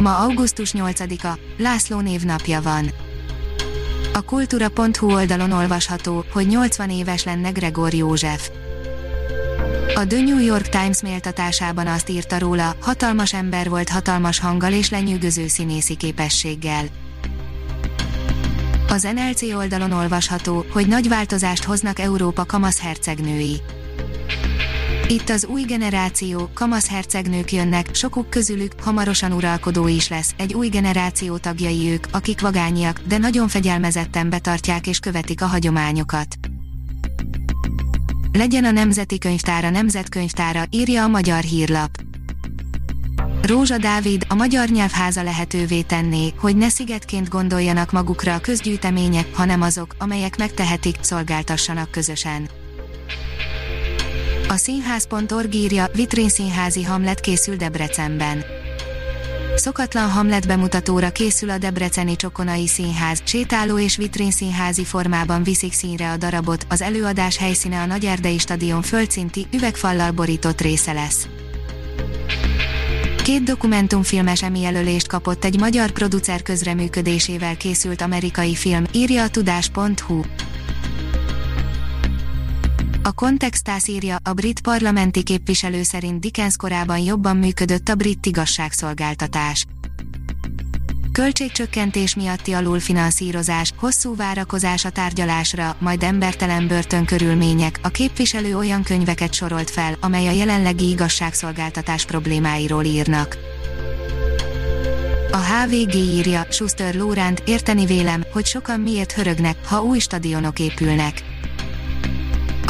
Ma augusztus 8-a, László névnapja van. A kultúra.hu oldalon olvasható, hogy 80 éves lenne Gregor József. A The New York Times méltatásában azt írta róla, hatalmas ember volt hatalmas hanggal és lenyűgöző színészi képességgel. Az NLC oldalon olvasható, hogy nagy változást hoznak Európa kamasz hercegnői. Itt az új generáció, kamasz hercegnők jönnek, sokuk közülük hamarosan uralkodó is lesz, egy új generáció tagjai ők, akik vagányiak, de nagyon fegyelmezetten betartják és követik a hagyományokat. Legyen a Nemzeti Könyvtára Nemzetkönyvtára, írja a Magyar Hírlap. Rózsa Dávid, a magyar nyelvháza lehetővé tenné, hogy ne szigetként gondoljanak magukra a közgyűjtemények, hanem azok, amelyek megtehetik, szolgáltassanak közösen. A színház.org írja, vitrén színházi Hamlet készül Debrecenben. Szokatlan Hamlet bemutatóra készül a Debreceni Csokonai Színház, sétáló és vitrén színházi formában viszik színre a darabot, az előadás helyszíne a Nagyerdei Stadion földszinti, üvegfallal borított része lesz. Két dokumentumfilmes Emmy jelölést kapott egy magyar producer közreműködésével készült amerikai film, írja a tudás.hu. A Contextás írja, a brit parlamenti képviselő szerint Dickens korában jobban működött a brit igazságszolgáltatás. Költségcsökkentés miatti alulfinanszírozás, hosszú várakozás a tárgyalásra, majd embertelen börtönkörülmények, a képviselő olyan könyveket sorolt fel, amely a jelenlegi igazságszolgáltatás problémáiról írnak. A HVG írja, Schuster Lóránt, érteni vélem, hogy sokan miért hörögnek, ha új stadionok épülnek.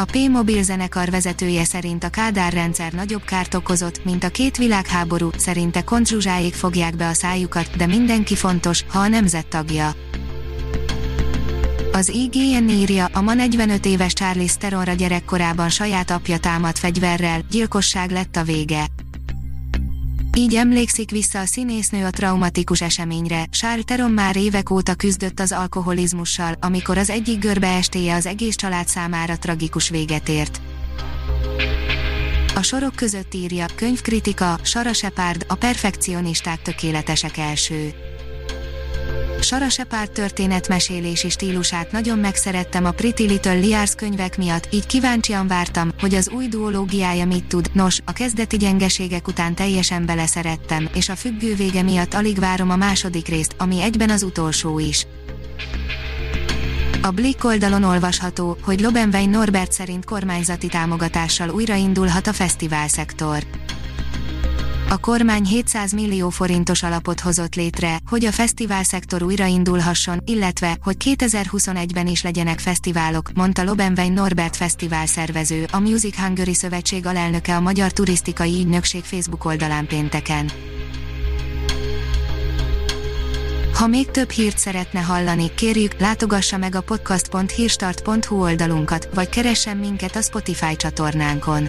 A P-Mobil zenekar vezetője szerint a Kádár rendszer nagyobb kárt okozott, mint a két világháború, szerinte kontruzsáig fogják be a szájukat, de mindenki fontos, ha a nemzet tagja. Az IGN írja, a ma 45 éves Charlie Steronra gyerekkorában saját apja támad fegyverrel, gyilkosság lett a vége. Így emlékszik vissza a színésznő a traumatikus eseményre. Charles Teron már évek óta küzdött az alkoholizmussal, amikor az egyik görbe estéje az egész család számára tragikus véget ért. A sorok között írja, könyvkritika, Sara Shepard, a perfekcionisták tökéletesek első. Sara Shepard történetmesélési stílusát nagyon megszerettem a Pretty Little Liars könyvek miatt, így kíváncsian vártam, hogy az új duológiája mit tud. Nos, a kezdeti gyengeségek után teljesen beleszerettem, és a függő vége miatt alig várom a második részt, ami egyben az utolsó is. A Blick oldalon olvasható, hogy Lobenvein Norbert szerint kormányzati támogatással újraindulhat a fesztiválszektor. A kormány 700 millió forintos alapot hozott létre, hogy a fesztivál szektor újraindulhasson, illetve, hogy 2021-ben is legyenek fesztiválok, mondta Lobenvein Norbert fesztivál szervező, a Music Hungary Szövetség alelnöke a Magyar Turisztikai Ügynökség Facebook oldalán pénteken. Ha még több hírt szeretne hallani, kérjük, látogassa meg a podcast.hírstart.hu oldalunkat, vagy keressen minket a Spotify csatornánkon.